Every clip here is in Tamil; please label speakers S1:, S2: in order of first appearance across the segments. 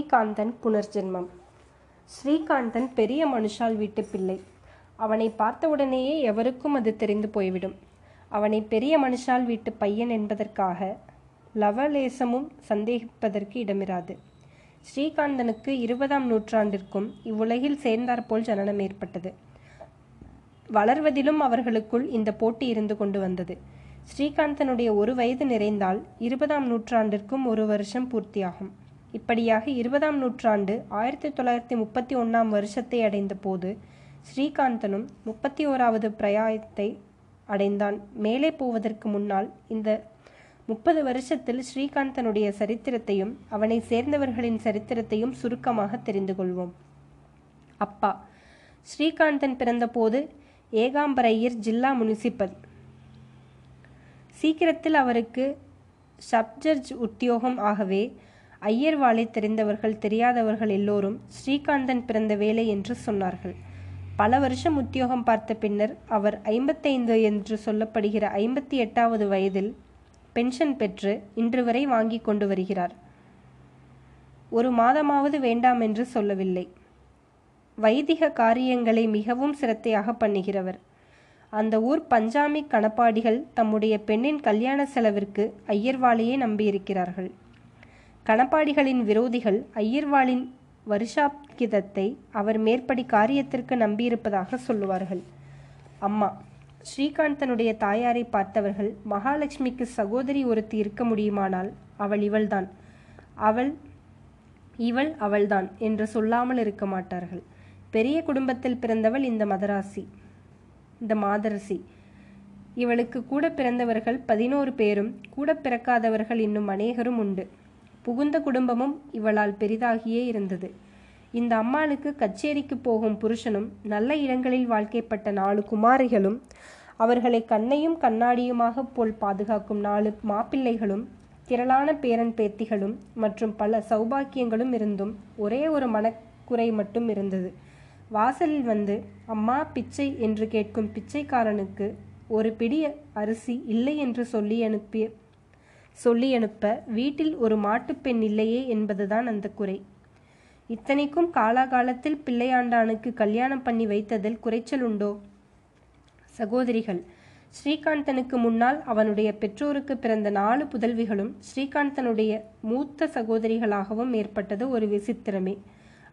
S1: ஸ்ரீகாந்தன் புனர்ஜென்மம். ஸ்ரீகாந்தன் பெரிய மனுஷால் வீட்டு பிள்ளை. அவனை பார்த்தவுடனேயே எவருக்கும் அது தெரிந்து போய்விடும். அவனை பெரிய மனுஷால் வீட்டு பையன் என்பதற்காக லவலேசமும் சந்தேகிப்பதற்கு இடமிராது. ஸ்ரீகாந்தனுக்கு இருபதாம் நூற்றாண்டிற்கும் இவ்வுலகில் சேர்ந்தாற்போல் ஜனனம் ஏற்பட்டது. வளர்வதிலும் அவர்களுக்குள் இந்த போட்டி இருந்து கொண்டு வந்தது. ஸ்ரீகாந்தனுடைய ஒரு வயது நிறைந்தால் இருபதாம் நூற்றாண்டிற்கும் ஒரு வருஷம் பூர்த்தியாகும். இப்படியாக இருபதாம் நூற்றாண்டு ஆயிரத்தி தொள்ளாயிரத்தி முப்பத்தி ஒன்றாம் வருஷத்தை அடைந்த போது ஸ்ரீகாந்தனும் முப்பத்தி ஓராவது பிரயாயத்தை அடைந்தான். மேலே போவதற்கு முன்னால் இந்த முப்பது வருஷத்தில் ஸ்ரீகாந்தனுடைய சரித்திரத்தையும் அவனை சேர்ந்தவர்களின் சரித்திரத்தையும் சுருக்கமாக தெரிந்து கொள்வோம். அப்பா ஸ்ரீகாந்தன் பிறந்தபோது ஏகாம்பரையர் ஜில்லா முனிசிபல். சீக்கிரத்தில் அவருக்கு சப்ஜர்ஜ் உத்தியோகம் ஆகவே ஐயர்வாளை தெரிந்தவர்கள் தெரியாதவர்கள் எல்லோரும் ஸ்ரீகாந்தன் பிறந்த வேலை என்று சொன்னார்கள். பல வருஷம் உத்தியோகம் பார்த்த பின்னர் அவர் ஐம்பத்தைந்து என்று சொல்லப்படுகிற ஐம்பத்தி எட்டாவது வயதில் பென்ஷன் பெற்று இன்று வரை வாங்கி கொண்டு வருகிறார். ஒரு மாதமாவது வேண்டாம் என்று சொல்லவில்லை. வைதிக காரியங்களை மிகவும் சிரத்தையாக பண்ணுகிறவர். அந்த ஊர் பஞ்சாமி கணப்பாடிகள் தம்முடைய பெண்ணின் கல்யாண செலவிற்கு ஐயர்வாளையே நம்பியிருக்கிறார்கள். கணப்பாடிகளின் விரோதிகள் ஐயர்வாளின் வருஷாப்கிதத்தை அவர் மேற்படி காரியத்திற்கு நம்பியிருப்பதாக சொல்லுவார்கள். அம்மா ஸ்ரீகாந்தனுடைய தாயாரை பார்த்தவர்கள் மகாலட்சுமிக்கு சகோதரி ஒருத்தி இருக்க முடியுமானால் அவள் இவள்தான். அவள் இவள் அவள்தான் என்று சொல்லாமல் இருக்க மாட்டார்கள். பெரிய குடும்பத்தில் பிறந்தவள் இந்த மதராசி இந்த மாதரசி. இவளுக்கு கூட பிறந்தவர்கள் பதினோரு பேரும் கூட பிறக்காதவர்கள் இன்னும் அநேகரும் உண்டு. புகுந்த குடும்பமும் இவளால் பெரிதாகியே இருந்தது. இந்த அம்மாளுக்கு கச்சேரிக்கு போகும் புருஷனும் நல்ல இடங்களில் வாழ்க்கைப்பட்ட நாலு குமாரிகளும் அவர்களை கண்ணையும் கண்ணாடியுமாக போல் பாதுகாக்கும் நாலு மாப்பிள்ளைகளும் திரளான பேரன் பேத்திகளும் மற்றும் பல சௌபாக்கியங்களும் இருந்தும் ஒரே ஒரு மனக்குறை மட்டும் இருந்தது. வாசலில் வந்து அம்மா பிச்சை என்று கேட்கும் பிச்சைக்காரனுக்கு ஒரு பிடி அரிசி இல்லை என்று சொல்லி அனுப்பிய சொல்லி அனுப்ப வீட்டில் ஒரு மாட்டுப்பெண் இல்லையே என்பதுதான் அந்த குறை. இத்தனைக்கும் காலாகாலத்தில் பிள்ளையாண்டானுக்கு கல்யாணம் பண்ணி வைத்ததில் குறைச்சல் உண்டோ? சகோதரிகள் ஸ்ரீகாந்தனுக்கு முன்னால் அவனுடைய பெற்றோருக்கு பிறந்த நாலு புதல்விகளும் ஸ்ரீகாந்தனுடைய மூத்த சகோதரிகளாகவும் ஏற்பட்டது ஒரு விசித்திரமே.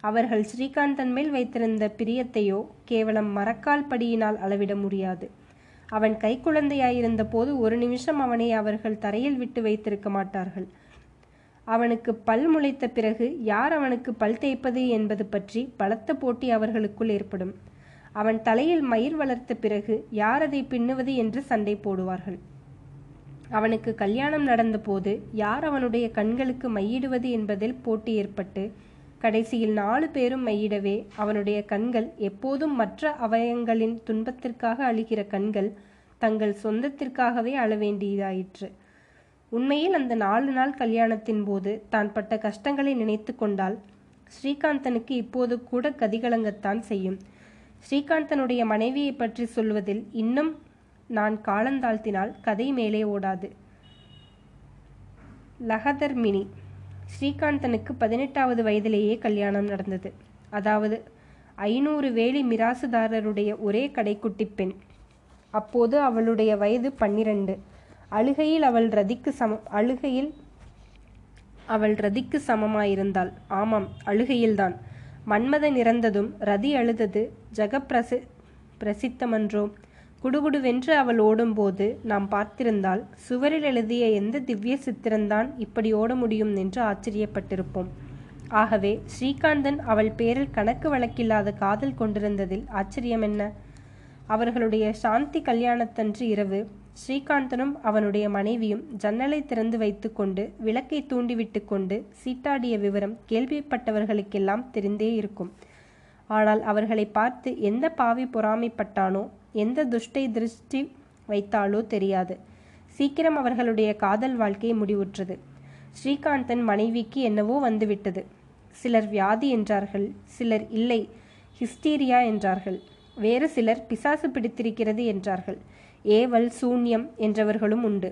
S1: அவர்கள் ஸ்ரீகாந்தன் மேல் வைத்திருந்த பிரியத்தையோ கேவலம் மரக்கால் படியினால் அளவிட முடியாது. அவன் கைக்குழந்தையாயிருந்த போது ஒரு நிமிஷம் அவனை அவர்கள் தரையில் விட்டு வைத்திருக்க மாட்டார்கள். அவனுக்கு பல் முளைத்த பிறகு யார் அவனுக்கு பல் தேய்ப்பது என்பது பற்றி பலத்த போட்டி அவர்களுக்குள் ஏற்படும். அவன் தலையில் மயிர் வளர்த்த பிறகு யார் அதை பின்னுவது என்று சண்டை போடுவார்கள். அவனுக்கு கல்யாணம் நடந்தபோது யார் அவனுடைய கண்களுக்கு மையிடுவது என்பதில் போட்டி ஏற்பட்டு கடைசியில் நாலு பேரும் மையிடவே அவனுடைய கண்கள் எப்போதும் மற்ற அவயங்களின் துன்பத்திற்காக அழுகிற கண்கள் தங்கள் சொந்தத்திற்காகவே அழவேண்டியதாயிற்று உண்மையில் அந்த நாலு நாள் கல்யாணத்தின் போது தான் பட்ட கஷ்டங்களை நினைத்து கொண்டால் ஸ்ரீகாந்தனுக்கு இப்போது கூட கதிகலங்கத்தான் செய்யும். ஸ்ரீகாந்தனுடைய மனைவியை பற்றி சொல்வதில் இன்னும் நான் காலந்தாழ்த்தினால் கதை மேலே ஓடாது. லகதர்மினி ஸ்ரீகாந்தனுக்கு பதினெட்டாவது வயதிலேயே கல்யாணம் நடந்தது. அதாவது ஐநூறு வேலி மிராசுதாரருடைய ஒரே கடைக்குட்டி பெண். அப்போது அவளுடைய வயது பன்னிரண்டு. அழுகையில் அவள் ரதிக்கு சம அழுகையில் அவள் ரதிக்கு சமமாயிருந்தாள். ஆமாம் அழுகையில்தான். மன்மதன் இறந்ததும் ரதி அழுதது ஜெகப்பிரசி பிரசித்தமன்றோ குடுகுடுவென்று அவள் ஓடும்போது நாம் பார்த்திருந்தால் சுவரில் எழுதிய எந்த திவ்ய சித்திரந்தான் இப்படி ஓட முடியும் என்று ஆச்சரியப்பட்டிருப்போம். ஆகவே ஸ்ரீகாந்தன் அவள் பேரில் கணக்கு வழக்கில்லாத காதல் கொண்டிருந்ததில் ஆச்சரியம் என்ன? அவர்களுடைய சாந்தி கல்யாணத்தன்று இரவு ஸ்ரீகாந்தனும் அவனுடைய மனைவியும் ஜன்னலை திறந்து வைத்துக்கொண்டு விளக்கை தூண்டிவிட்டு கொண்டு சீட்டாடிய விவரம் கேள்விப்பட்டவர்களுக்கெல்லாம் தெரிந்தே இருக்கும். ஆனால் அவர்களை பார்த்து எந்த பாவி பொறாமைப்பட்டானோ எந்த துஷ்டை திருஷ்டி வைத்தாலோ தெரியாது. சீக்கிரம் அவர்களுடைய காதல் வாழ்க்கை முடிவுற்றது. ஸ்ரீகாந்தன் மனைவிக்கு என்னவோ வந்துவிட்டது. சிலர் வியாதி என்றார்கள் சிலர் இல்லை ஹிஸ்டீரியா என்றார்கள் வேறு சிலர் பிசாசு பிடித்திருக்கிறது என்றார்கள் ஏவல் சூன்யம் என்றவர்களும் உண்டு.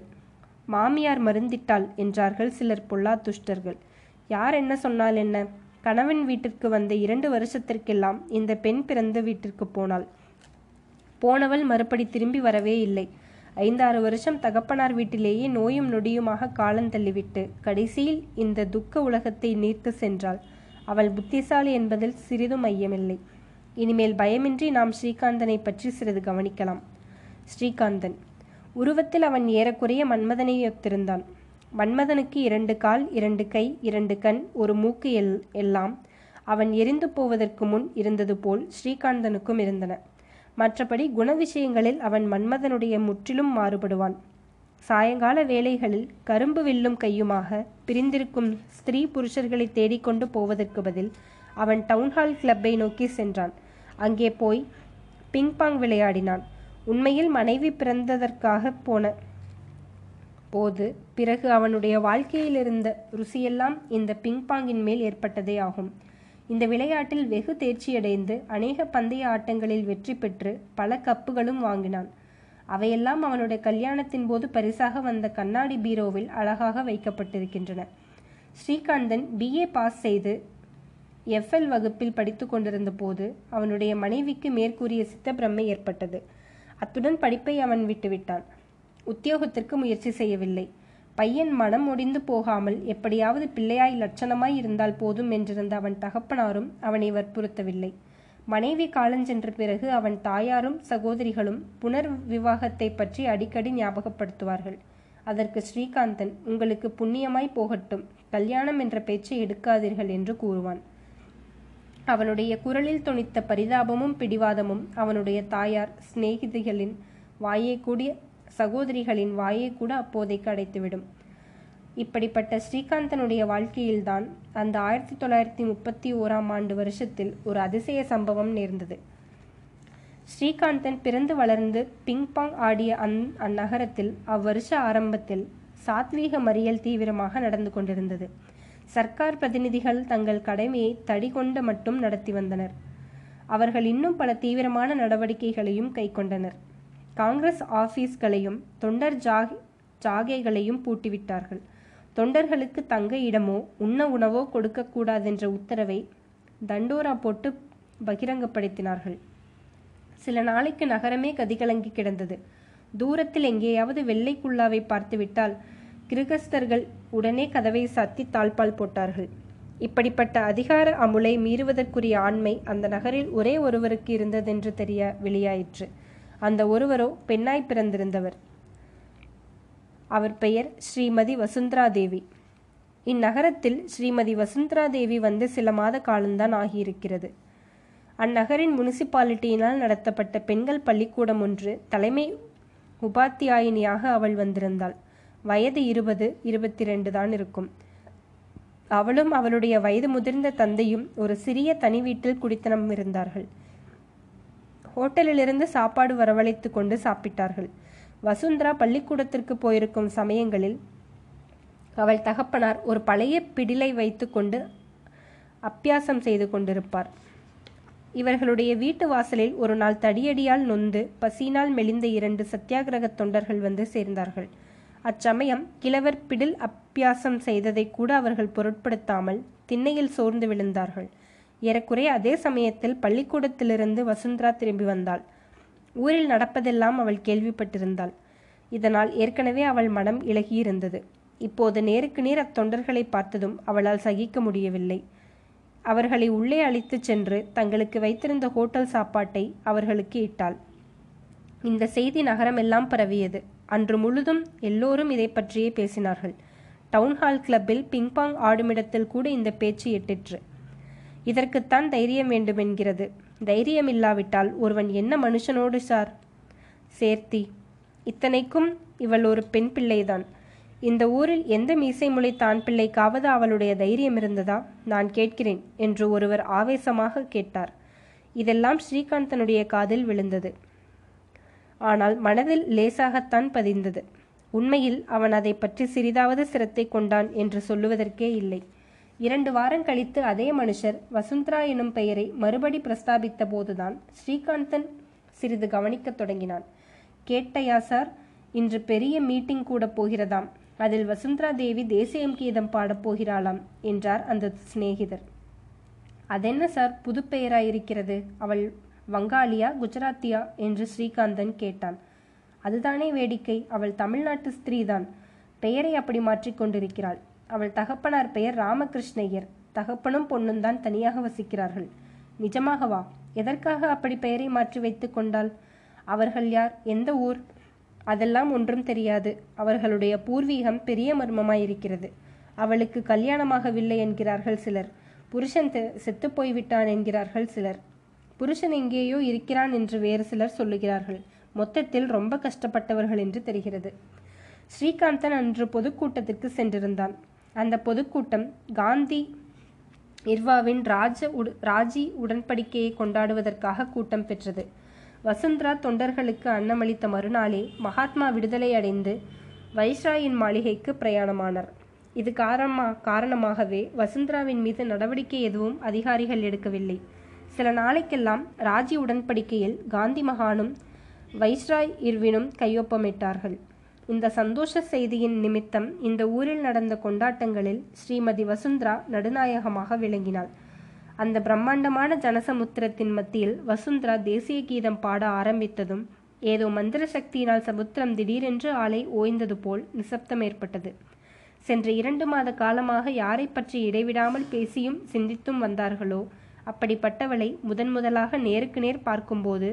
S1: மாமியார் மருந்திட்டாள் என்றார்கள் சிலர் பொல்லா துஷ்டர்கள். யார் என்ன சொன்னால் என்ன? கணவன் வீட்டிற்கு வந்த இரண்டு வருஷத்திற்கெல்லாம் இந்த பெண் பிறந்த வீட்டிற்கு போனாள். போனவள் மறுபடி திரும்பி வரவே இல்லை. ஐந்தாறு வருஷம் தகப்பனார் வீட்டிலேயே நோயும் நொடியுமாக காலந்தள்ளிவிட்டு கடைசியில் இந்த துக்க உலகத்தை நீர்த்து சென்றாள். அவள் புத்திசாலி என்பதில் சிறிதும் ஐயமில்லை. இனிமேல் பயமின்றி நாம் ஸ்ரீகாந்தனை பற்றி சிறிது கவனிக்கலாம். ஸ்ரீகாந்தன். உருவத்தில் அவன் ஏறக்குறைய மன்மதனை ஒத்திருந்தான் மன்மதனுக்கு இரண்டு கால் இரண்டு கை இரண்டு கண் ஒரு மூக்கு எல் எல்லாம் அவன் எரிந்து போவதற்கு முன் இருந்தது போல் ஸ்ரீகாந்தனுக்கும் இருந்தன. மற்றபடி குண விஷயங்களில் அவன் மன்மதனுடைய முற்றிலும் மாறுபடுவான். சாயங்கால வேளைகளில் கரும்பு வில்லும் கையுமாக பிரிந்திருக்கும் ஸ்திரீ புருஷர்களை தேடிக்கொண்டு போவதற்கு பதில் அவன் டவுன்ஹால் கிளப்பை நோக்கி சென்றான். அங்கே போய் பிங்பாங் விளையாடினான். உண்மையில் மனைவி பிறந்ததற்காக போன போது பிறகு அவனுடைய வாழ்க்கையிலிருந்த ருசியெல்லாம் இந்த பிங்பாங்கின் மேல் ஏற்பட்டதே ஆகும். இந்த விளையாட்டில் வெகு தேர்ச்சியடைந்து அநேக பந்தய ஆட்டங்களில் வெற்றி பெற்று பல கப்புகளும் வாங்கினான். அவையெல்லாம் அவனுடைய கல்யாணத்தின் போது பரிசாக வந்த கண்ணாடி பீரோவில் அழகாக வைக்கப்பட்டிருக்கின்றன. ஸ்ரீகாந்தன் பிஏ பாஸ் செய்து எஃப்எல் வகுப்பில் படித்து கொண்டிருந்த போது அவனுடைய மனைவிக்கு மேற்கூறிய சித்தப்பிரமை ஏற்பட்டது. அத்துடன் படிப்பை அவன் விட்டுவிட்டான். உத்தியோகத்திற்கு முயற்சி செய்யவில்லை. பையன் மனம் ஒடிந்து போகாமல் எப்படியாவது பிள்ளையாய் லட்சணமாய் இருந்தால் போதும் என்றிருந்த அவன் தகப்பனாரும் அவனை வற்புறுத்தவில்லை. மனைவி காலஞ்சென்ற பிறகு அவன் தாயாரும் சகோதரிகளும் புனர் விவாகத்தை பற்றி அடிக்கடி ஞாபகப்படுத்துவார்கள். அதற்கு ஸ்ரீகாந்தன் உங்களுக்கு புண்ணியமாய் போகட்டும் கல்யாணம் என்ற பேச்சை எடுக்காதீர்கள் என்று கூறுவான். அவனுடைய குரலில் தொனித்த பரிதாபமும் பிடிவாதமும் அவனுடைய தாயார் சிநேகிதிகளின் வாயை கூடிய சகோதரிகளின் வாயை கூட அப்போதைக்கு அடைத்துவிடும். இப்படிப்பட்ட ஸ்ரீகாந்தனுடைய வாழ்க்கையில்தான் அந்த ஆயிரத்தி தொள்ளாயிரத்தி முப்பத்தி ஓராம் ஆண்டு வருஷத்தில் ஒரு அதிசய சம்பவம் நேர்ந்தது. ஸ்ரீகாந்தன் பிறந்து வளர்ந்து பிங்பாங் ஆடிய அந் அந்நகரத்தில் அவ்வருஷ ஆரம்பத்தில் சாத்வீக மறியல் தீவிரமாக நடந்து கொண்டிருந்தது. சர்க்கார் பிரதிநிதிகள் தங்கள் கடமையை தடிகொண்டு மட்டும் நடத்தி வந்தனர். அவர்கள் இன்னும் பல தீவிரமான நடவடிக்கைகளையும் கைக்கொண்டனர். காங்கிரஸ் ஆபீஸ்களையும் தொண்டர் ஜாகி ஜாகைகளையும் பூட்டிவிட்டார்கள். தொண்டர்களுக்கு தங்க இடமோ உண்ண உணவோ கொடுக்கக்கூடாதென்ற உத்தரவை தண்டோரா போட்டு பகிரங்கப்படுத்தினார்கள். சில நாளைக்கு நகரமே கதிகலங்கி கிடந்தது. தூரத்தில் எங்கேயாவது வெள்ளை பார்த்துவிட்டால் கிருகஸ்தர்கள் உடனே கதவை சாத்தி தாழ்பால் போட்டார்கள். இப்படிப்பட்ட அதிகார அமுலை மீறுவதற்குரிய ஆண்மை அந்த நகரில் ஒரே ஒருவருக்கு இருந்ததென்று தெரிய வெளியாயிற்று. அந்த ஒருவரோ பெண்ணாய் பிறந்திருந்தவர். அவர் பெயர் ஸ்ரீமதி வசுந்தரா தேவி இந்நகரத்தில் ஸ்ரீமதி வசுந்தரா தேவி வந்து சில மாத காலம்தான் ஆகியிருக்கிறது. அந்நகரின் முனிசிபாலிட்டியினால் நடத்தப்பட்ட பெண்கள் பள்ளிக்கூடம் ஒன்று தலைமை உபாத்தியாயினியாக அவள் வந்திருந்தாள். வயது இருபது இருபத்தி ரெண்டு தான் இருக்கும். அவளும் அவளுடைய வயது முதிர்ந்த தந்தையும் ஒரு சிறிய தனி வீட்டில் குடித்தனம் இருந்தார்கள் ஹோட்டலிலிருந்து சாப்பாடு வரவழைத்து கொண்டு சாப்பிட்டார்கள். வசுந்தரா பள்ளிக்கூடத்திற்கு போயிருக்கும் சமயங்களில் அவள் தகப்பனார் ஒரு பழைய பிடிலை வைத்துக்கொண்டு அப்பியாசம் செய்து கொண்டிருப்பார். இவர்களுடைய வீட்டு வாசலில் ஒரு நாள் தடியடியால் நொந்து பசியினால் மெலிந்த இரண்டு சத்தியாகிரக தொண்டர்கள் வந்து சேர்ந்தார்கள். அச்சமயம் கிழவர் பிடில் அப்பியாசம் செய்ததை கூட அவர்கள் பொருட்படுத்தாமல் திண்ணையில் சோர்ந்து விழுந்தார்கள். ஏறக்குறைய அதே சமயத்தில் பள்ளிக்கூடத்திலிருந்து வசுந்தரா திரும்பி வந்தாள். ஊரில் நடப்பதெல்லாம் அவள் கேள்விப்பட்டிருந்தாள். இதனால் ஏற்கனவே அவள் மனம் இழகியிருந்தது இப்போது நேருக்கு நேர் அத்தொண்டர்களை பார்த்ததும் அவளால் சகிக்க முடியவில்லை. அவர்களை உள்ளே அழைத்துச் சென்று தங்களுக்கு வைத்திருந்த ஹோட்டல் சாப்பாட்டை அவர்களுக்கு இட்டாள். இந்த செய்தி நகரமெல்லாம் பரவியது. அன்று முழுதும் எல்லோரும் இதை பற்றியே பேசினார்கள். டவுன்ஹால் கிளப்பில் பிங்பாங் ஆடுமிடத்தில் கூட இந்த பேச்சு எட்டிற்று. இதற்குத்தான் தைரியம் வேண்டுமென்கிறது. தைரியம் இல்லாவிட்டால் ஒருவன் என்ன மனுஷனோடு சார்? சேர்த்தி இத்தனைக்கும் இவள் ஒரு பெண் பிள்ளைதான். இந்த ஊரில் எந்த மீசை முளை தான் பிள்ளைக்காவது அவளுடைய தைரியம் இருந்ததா? நான் கேட்கிறேன் என்று ஒருவர் ஆவேசமாக கேட்டார். இதெல்லாம் ஸ்ரீகாந்தனுடைய காதில் விழுந்தது. ஆனால் மனதில் லேசாகத்தான் பதிந்தது. உண்மையில் அவன் அதை பற்றி சிறிதாவது சிரத்தை கொண்டான் என்று சொல்லுவதற்கே இல்லை. இரண்டு வாரம் கழித்து அதே மனுஷர் வசுந்தரா எனும் பெயரை மறுபடி பிரஸ்தாபித்த போதுதான் ஸ்ரீகாந்தன் சிறிது கவனிக்கத் தொடங்கினான். கேட்டையா சார் இன்று பெரிய மீட்டிங் கூட போகிறதாம். அதில் வசுந்தரா தேவி தேசியம் கீதம் பாடப் போகிறாளாம் என்றார் அந்த சிநேகிதர். அதென்ன சார் புது பெயராயிருக்கிறது? அவள் வங்காளியா குஜராத்தியா? என்று ஸ்ரீகாந்தன் கேட்டான். அதுதானே வேடிக்கை அவள் தமிழ்நாட்டு ஸ்திரீதான். பெயரை அப்படி மாற்றிக்கொண்டிருக்கிறாள் அவள் தகப்பனார் பெயர் ராமகிருஷ்ணய்யர். தகப்பனும் பொண்ணும் தான் தனியாக வசிக்கிறார்கள். நிஜமாகவா எதற்காக அப்படி பெயரை மாற்றி வைத்து கொண்டாள்? அவர்கள் யார்? எந்த ஊர்? அதெல்லாம் ஒன்றும் தெரியாது. அவர்களுடைய பூர்வீகம் பெரிய மர்மமாயிருக்கிறது. அவளுக்கு கல்யாணமாகவில்லை என்கிறார்கள் சிலர். புருஷன் செத்து போய்விட்டான் என்கிறார்கள் சிலர். புருஷன் எங்கேயோ இருக்கிறான் என்று வேறு சிலர் சொல்லுகிறார்கள். மொத்தத்தில் ரொம்ப கஷ்டப்பட்டவர்கள் என்று தெரிகிறது. ஸ்ரீகாந்தன் அன்று பொதுக்கூட்டத்திற்கு சென்றிருந்தான். அந்த பொதுக்கூட்டம் காந்தி இர்வாவின் ராஜ உடு ராஜி உடன்படிக்கையை கொண்டாடுவதற்காக கூட்டம் பெற்றது. வசுந்தரா தொண்டர்களுக்கு அன்னமளித்த மறுநாளே மகாத்மா விடுதலை அடைந்து வைஸ்ராயின் மாளிகைக்கு பிரயாணமானார். இது காரணமா காரணமாகவே வசுந்தராவின் மீது நடவடிக்கை எதுவும் அதிகாரிகள் எடுக்கவில்லை. சில நாளைக்கெல்லாம் ராஜி உடன்படிக்கையில் காந்தி மகானும் வைஸ்ராய் இர்வினும் கையொப்பமிட்டார்கள். இந்த சந்தோஷ செய்தியின் நிமித்தம் இந்த ஊரில் நடந்த கொண்டாட்டங்களில் ஸ்ரீமதி வசுந்தரா நடுநாயகமாக விளங்கினாள். அந்த பிரம்மாண்டமான ஜனசமுத்திரத்தின் மத்தியில் வசுந்தரா தேசிய கீதம் பாட ஆரம்பித்ததும் ஏதோ மந்திர சக்தியினால் சமுத்திரம் திடீரென்று ஆலை ஓய்ந்தது போல் நிசப்தம் ஏற்பட்டது. சென்ற இரண்டு மாத காலமாக யாரை பற்றி இடைவிடாமல் பேசியும் சிந்தித்தும் வந்தார்களோ? அப்படிப்பட்டவளை முதன் முதலாக நேருக்கு நேர் பார்க்கும்போது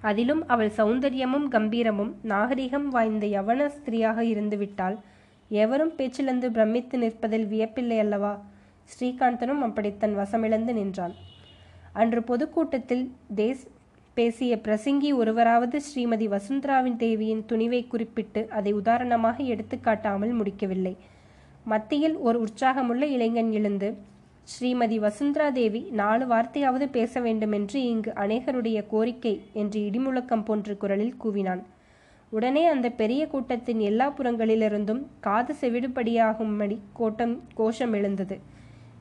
S1: அதிலும் அவள் சௌந்தரியமும் கம்பீரமும் நாகரிகம் வாய்ந்த யவன ஸ்திரியாக இருந்துவிட்டால் எவரும் பேச்சிலிருந்து பிரமித்து நிற்பதில் வியப்பில்லை அல்லவா? ஸ்ரீகாந்தனும் அப்படி தன் வசமிழந்து நின்றான். அன்று பொதுக்கூட்டத்தில் தேஸ் பேசிய பிரசங்கி ஒருவராவது ஸ்ரீமதி வசுந்தராவின் தேவியின் துணிவை குறிப்பிட்டு அதை உதாரணமாக எடுத்துக்காட்டாமல் முடிக்கவில்லை. மத்தியில் ஒரு உற்சாகமுள்ள இளைஞன் எழுந்து ஸ்ரீமதி வசுந்தரா தேவி நாலு வார்த்தையாவது பேச வேண்டுமென்று இங்கு அநேகருடைய கோரிக்கை என்று இடிமுழக்கம் போன்ற குரலில் கூவினான். உடனே அந்த பெரிய கூட்டத்தின் எல்லா புறங்களிலிருந்தும் காது செவிடுபடியாகும்படி கோட்டம் கோஷம் எழுந்தது.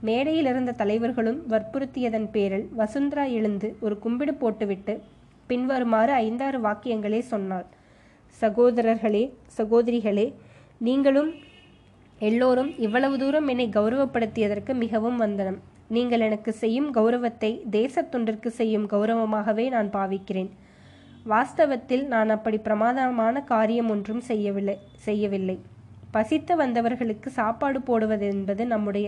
S1: மேடையில் இருந்த தலைவர்களும் வற்புறுத்தியதன் பேரில் வசுந்தரா எழுந்து ஒரு கும்பிடு போட்டுவிட்டு பின்வருமாறு ஐந்தாறு வாக்கியங்களே சொன்னாள். சகோதரர்களே சகோதரிகளே நீங்களும் எல்லோரும் இவ்வளவு தூரம் என்னை கௌரவப்படுத்தியதற்கு மிகவும் வந்தனம். நீங்கள் எனக்கு செய்யும் கௌரவத்தை தேசத்தொண்டிற்கு செய்யும் கௌரவமாகவே நான் பாவிக்கிறேன். வாஸ்தவத்தில் நான் அப்படி பிரமாதமான காரியம் ஒன்றும் செய்யவில்லை செய்யவில்லை. பசித்து வந்தவர்களுக்கு சாப்பாடு போடுவது என்பது நம்முடைய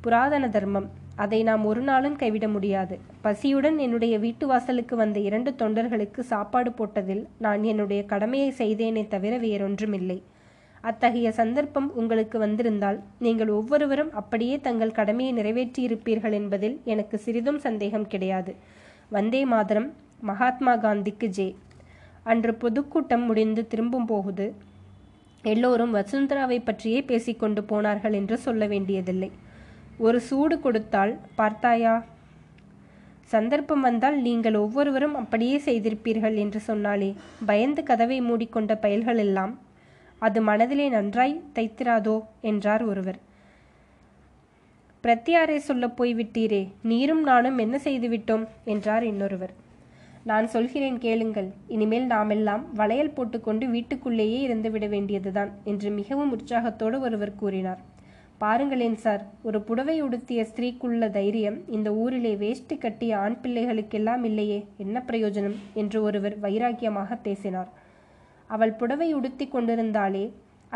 S1: புராதன தர்மம். அதை நாம் ஒரு நாளும் கைவிட முடியாது. பசியுடன் என்னுடைய வீட்டு வாசலுக்கு வந்த இரண்டு தொண்டர்களுக்கு சாப்பாடு போட்டதில் நான் என்னுடைய கடமையை செய்தேனே தவிர வேறொன்றுமில்லை. அத்தகைய சந்தர்ப்பம் உங்களுக்கு வந்திருந்தால் நீங்கள் ஒவ்வொருவரும் அப்படியே தங்கள் கடமையை நிறைவேற்றியிருப்பீர்கள் என்பதில் எனக்கு சிறிதும் சந்தேகம் கிடையாது. வந்தே மாதரம் மகாத்மா காந்திக்கு ஜே அன்று பொதுக்கூட்டம் முடிந்து திரும்பும் போகுது எல்லோரும் வசுந்தராவை பற்றியே பேசிக்கொண்டு போனார்கள் என்று சொல்ல வேண்டியதில்லை. ஒரு சூடு கொடுத்தால் பார்த்தாயா? சந்தர்ப்பம் வந்தால் நீங்கள் ஒவ்வொருவரும் அப்படியே செய்திருப்பீர்கள் என்று சொன்னாலே பயந்து கதவை மூடிக்கொண்ட பயல்கள் எல்லாம் அது மனதிலே நன்றாய் தைத்திராதோ என்றார் ஒருவர். பிரத்தியாரை சொல்லப் போய்விட்டீரே நீரும் நானும் என்ன செய்துவிட்டோம்? என்றார் இன்னொருவர். நான் சொல்கிறேன் கேளுங்கள் இனிமேல் நாமெல்லாம் வளையல் போட்டுக்கொண்டு வீட்டுக்குள்ளேயே இருந்து விட வேண்டியதுதான் என்று மிகவும் உற்சாகத்தோடு ஒருவர் கூறினார். பாருங்களேன் சார் ஒரு புடவை உடுத்திய ஸ்திரீக்குள்ள தைரியம் இந்த ஊரிலே வேஷ்டி கட்டிய ஆண் பிள்ளைகளுக்கெல்லாம் இல்லையே என்ன பிரயோஜனம்? என்று ஒருவர் வைராக்கியமாக பேசினார். அவள் புடவை உடுத்தி கொண்டிருந்தாலே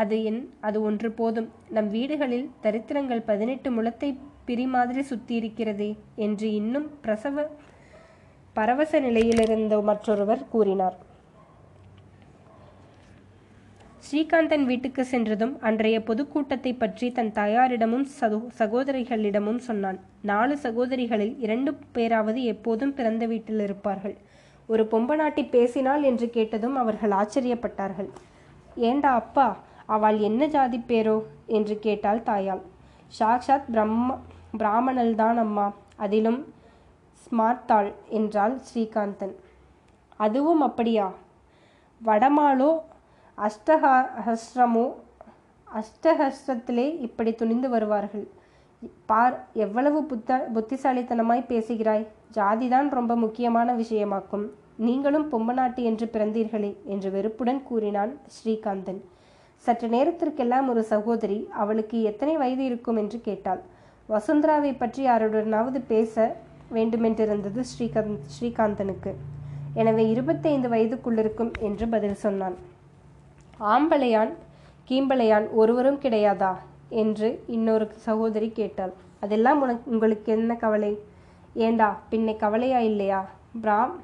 S1: அது என் அது ஒன்று போதும். நம் வீடுகளில் தரித்திரங்கள் பதினெட்டு முளத்தை பிரி மாதிரி சுத்தியிருக்கிறதே என்று இன்னும் பிரசவ பரவச நிலையிலிருந்த மற்றொருவர் கூறினார். ஸ்ரீகாந்தன் வீட்டுக்கு சென்றதும் அன்றைய பொதுக்கூட்டத்தை பற்றி தன் தாயாரிடமும் சகோதரிகளிடமும் சொன்னான். நாலு சகோதரிகளில் இரண்டு பேராவது எப்போதும் பிறந்த வீட்டில் இருப்பார்கள். ஒரு பொம்பநாட்டி பேசினாள் என்று கேட்டதும் அவர்கள் ஆச்சரியப்பட்டார்கள். ஏண்டா அப்பா அவள் என்ன ஜாதி பேரோ? என்று கேட்டாள் தாயாள். சாக்ஷாத் பிரம்ம பிராமணல்தான் அம்மா அதிலும் ஸ்மார்த்தாள் என்றாள் ஸ்ரீகாந்தன். அதுவும் அப்படியா? வடமாலோ அஷ்டஹஸ்ரமோ அஷ்டஹஸ்ரத்திலே இப்படி துணிந்து வருவார்கள். பார் எவ்வளவு புத்த புத்திசாலித்தனமாய் பேசுகிறாய்? ஜாதிதான் ரொம்ப முக்கியமான விஷயமாக்கும். நீங்களும் பொம்பநாட்டு என்று பிறந்தீர்களே என்று வெறுப்புடன் கூறினான் ஸ்ரீகாந்தன். சற்று நேரத்திற்கெல்லாம் ஒரு சகோதரி அவளுக்கு எத்தனை வயது இருக்கும் என்று கேட்டாள். வசுந்தராவை பற்றி யாருடனாவது பேச வேண்டுமென்றிருந்தது ஸ்ரீகாந்த் ஸ்ரீகாந்தனுக்கு. எனவே இருபத்தைந்து வயதுக்குள்ளிருக்கும் என்று பதில் சொன்னான். ஆம்பளையான் கீம்பளையான் ஒருவரும் கிடையாதா? என்று இன்னொரு சகோதரி கேட்டாள். அதெல்லாம் உனக்கு உங்களுக்கு என்ன கவலை? ஏண்டா பின்னை கவலையா இல்லையா? பிராம்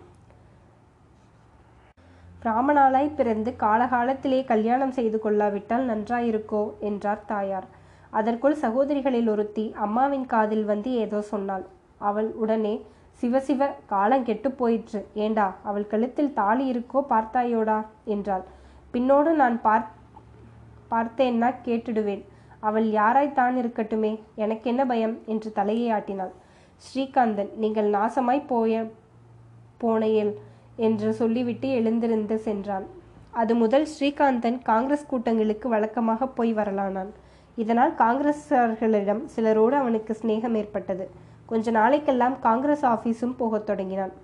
S1: பிராமணாலாய் பிறந்து காலகாலத்திலே கல்யாணம் செய்து கொள்ளாவிட்டால் நன்றாயிருக்கோ? என்றார் தாயார். அதற்குள் சகோதரிகளில் ஒருத்தி அம்மாவின் காதில் வந்து ஏதோ சொன்னாள். அவள் உடனே சிவசிவ காலம் கெட்டு போயிற்று. ஏண்டா அவள் கழுத்தில் தாலி இருக்கோ பார்த்தாயோடா? என்றாள். பின்னோடு நான் பார் பார்த்தேன்னா கேட்டுடுவேன். அவள் யாராய்த்தான் இருக்கட்டுமே எனக்கு என்ன பயம்? என்று தலையை ஆட்டினாள். ஸ்ரீகாந்தன் நீங்கள் நாசமாய் போய போனையில் என்று சொல்லிவிட்டு எழுந்திருந்து சென்றான். அது முதல் ஸ்ரீகாந்தன் காங்கிரஸ் கூட்டங்களுக்கு வழக்கமாக போய் வரலானான். இதனால் காங்கிரஸார்களிடம் சிலரோடு அவனுக்கு சிநேகம் ஏற்பட்டது. கொஞ்ச நாளைக்கெல்லாம் காங்கிரஸ் ஆபீஸும் போகத் தொடங்கினான்.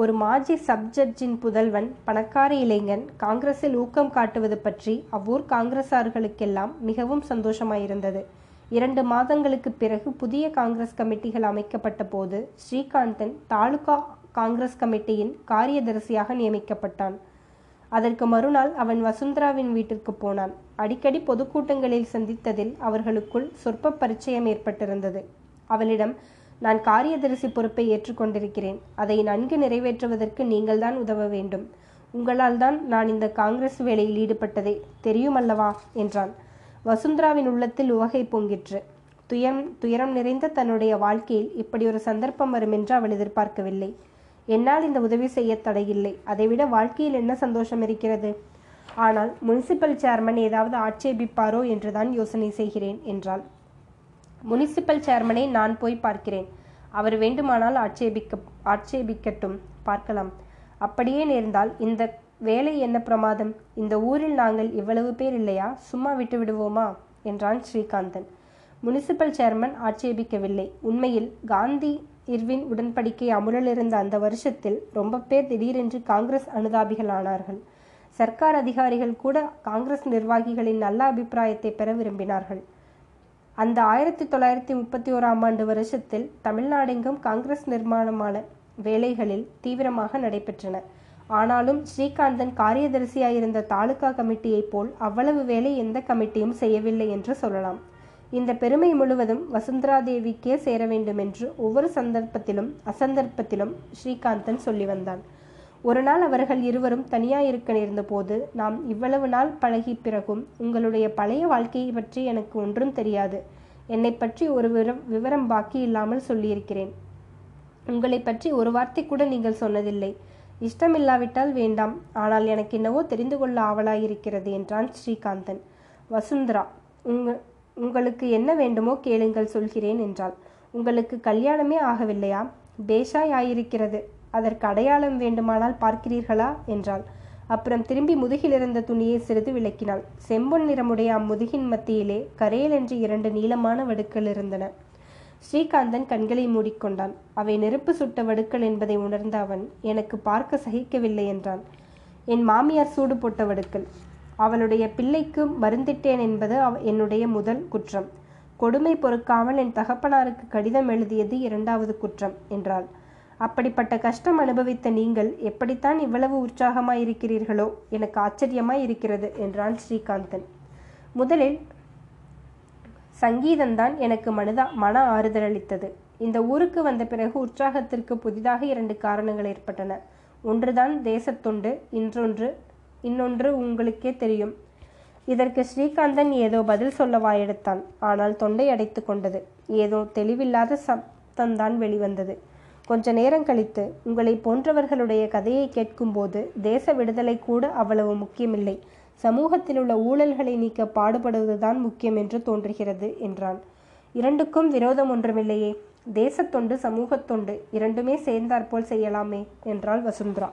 S1: ஒரு மாஜி சப்ஜட்ஜின் புதல்வன் பணக்கார இளைஞன் காங்கிரஸில் ஊக்கம் காட்டுவது பற்றி அவ்வூர் காங்கிரசார்களுக்கெல்லாம் மிகவும் சந்தோஷமாயிருந்தது. இரண்டு மாதங்களுக்கு பிறகு புதிய காங்கிரஸ் கமிட்டிகள் அமைக்கப்பட்ட போது ஸ்ரீகாந்தன் தாலுகா காங்கிரஸ் கமிட்டியின் காரியதரிசியாக நியமிக்கப்பட்டான். அதற்கு மறுநாள் அவன் வசுந்தராவின் வீட்டிற்கு போனான். அடிக்கடி பொதுக்கூட்டங்களில் சந்தித்ததில் அவர்களுக்குள் சொற்ப பரிச்சயம் ஏற்பட்டிருந்தது. அவளிடம் நான் காரியதரிசி பொறுப்பை ஏற்றுக்கொண்டிருக்கிறேன் அதை நன்கு நிறைவேற்றுவதற்கு நீங்கள்தான் உதவ வேண்டும். உங்களால் தான் நான் இந்த காங்கிரஸ் வேலையில் ஈடுபட்டதே தெரியுமல்லவா? என்றான். வசுந்தராவின் உள்ளத்தில் உவகை பொங்கிற்று. துயம் துயரம் நிறைந்த தன்னுடைய வாழ்க்கையில் இப்படி ஒரு சந்தர்ப்பம் வரும் என்று அவள் எதிர்பார்க்கவில்லை. என்னால் இந்த உதவி செய்ய தடையில்லை. அதைவிட வாழ்க்கையில் என்ன சந்தோஷம் இருக்கிறது? ஆனால் முனிசிபல் சேர்மன் ஏதாவது ஆட்சேபிப்பாரோ என்றுதான் யோசனை செய்கிறேன் என்றாள். முனிசிபல் சேர்மனை நான் போய் பார்க்கிறேன். அவர் வேண்டுமானால் ஆட்சேபிக்க ஆட்சேபிக்கட்டும். பார்க்கலாம். அப்படியே நேர்ந்தால் இந்த வேலை என்ன பிரமாதம்? இந்த ஊரில் நாங்கள் இவ்வளவு பேர் இல்லையா? சும்மா விட்டு விடுவோமா? என்றான் ஸ்ரீகாந்தன். Municipal chairman ஆட்சேபிக்கவில்லை. உண்மையில் காந்தி இர்வின் உடன்படிக்கை அமுலில் இருந்த அந்த வருஷத்தில் ரொம்ப பேர் திடீரென்று காங்கிரஸ் அனுதாபிகள் ஆனார்கள். சர்க்கார் அதிகாரிகள் கூட காங்கிரஸ் நிர்வாகிகளின் நல்ல அபிப்பிராயத்தை பெற விரும்பினார்கள். அந்த ஆயிரத்தி தொள்ளாயிரத்தி முப்பத்தி ஓராம் ஆண்டு வருஷத்தில் தமிழ்நாடெங்கும் காங்கிரஸ் நிர்மாணமான வேலைகளில் தீவிரமாக நடைபெற்றன. ஆனாலும் ஸ்ரீகாந்தன் காரியதரிசியாயிருந்த தாலுகா கமிட்டியைப் போல் அவ்வளவு வேலை எந்த கமிட்டியும் செய்யவில்லை என்று சொல்லலாம். இந்த பெருமை முழுவதும் வசுந்தரா தேவிக்கே சேர வேண்டும் என்று ஒவ்வொரு சந்தர்ப்பத்திலும் அசந்தர்ப்பத்திலும் ஸ்ரீகாந்தன் சொல்லி வந்தான். ஒரு நாள் அவர்கள் இருவரும் தனியாயிருக்க நேர்ந்த போது நாம் இவ்வளவு நாள் பழகி பிறகும் உங்களுடைய பழைய வாழ்க்கையை பற்றி எனக்கு ஒன்றும் தெரியாது. என்னை பற்றி ஒரு விவரம் பாக்கி இல்லாமல் சொல்லியிருக்கிறேன். உங்களை பற்றி ஒரு வார்த்தை கூட நீங்கள் சொன்னதில்லை. இஷ்டமில்லாவிட்டால் வேண்டாம். ஆனால் எனக்கு என்னவோ தெரிந்து கொள்ள ஆவலாயிருக்கிறது என்றான் ஸ்ரீகாந்தன். வசுந்தரா உங்க உங்களுக்கு என்ன வேண்டுமோ கேளுங்கள் சொல்கிறேன் என்றாள். உங்களுக்கு கல்யாணமே ஆகவில்லையா? பேஷாய் ஆயிருக்கிறது அதற்கு அடையாளம் வேண்டுமானால் பார்க்கிறீர்களா? என்றாள். அப்புறம் திரும்பி முதுகிலிருந்த துணியை சிறிது விளக்கினாள். செம்பொன் நிறமுடைய அம்முதுகின் மத்தியிலே கரையல் என்று இரண்டு நீளமான வடுக்கள் இருந்தன. ஸ்ரீகாந்தன் கண்களை மூடிக்கொண்டான். அவை நெருப்பு சுட்ட வடுக்கள் என்பதை உணர்ந்த அவன் எனக்கு பார்க்க சகிக்கவில்லை என்றான். என் மாமியார் சூடு போட்ட வடுக்கள். அவளுடைய பிள்ளைக்கு மருந்திட்டேன் என்பது அவ என்னுடைய முதல் குற்றம். கொடுமை பொறுக்காமல் என் தகப்பனாருக்கு கடிதம் எழுதியது இரண்டாவது குற்றம் என்றாள். அப்படிப்பட்ட கஷ்டம் அனுபவித்த நீங்கள் எப்படித்தான் இவ்வளவு உற்சாகமாயிருக்கிறீர்களோ எனக்கு ஆச்சரியமாய் இருக்கிறது என்றான் ஸ்ரீகாந்தன். முதலில் சங்கீதம்தான் எனக்கு மனதா மன ஆறுதல் அளித்தது இந்த ஊருக்கு வந்த பிறகு உற்சாகத்திற்கு புதிதாக இரண்டு காரணங்கள் ஏற்பட்டன. ஒன்றுதான் தேசத்தொண்டு இன்றொன்று இன்னொன்று உங்களுக்கே தெரியும். இதற்கு ஸ்ரீகாந்தன் ஏதோ பதில் சொல்ல வாயெடுத்தான். ஆனால் தொண்டை அடைத்து கொண்டது. ஏதோ தெளிவில்லாத சப்தம்தான் வெளிவந்தது. கொஞ்ச நேரம் கழித்து உங்களை போன்றவர்களுடைய கதையை கேட்கும்போது தேச விடுதலை கூட அவ்வளவு முக்கியமில்லை. சமூகத்தில் உள்ள ஊழல்களை நீக்க பாடுபடுவதுதான் முக்கியம் என்று தோன்றுகிறது என்றான். இரண்டுக்கும் விரோதம் ஒன்றுமில்லையே. தேசத்தொண்டு சமூகத்தொண்டு இரண்டுமே சேர்ந்தாற்போல் செய்யலாமே என்றாள் வசுந்தரா.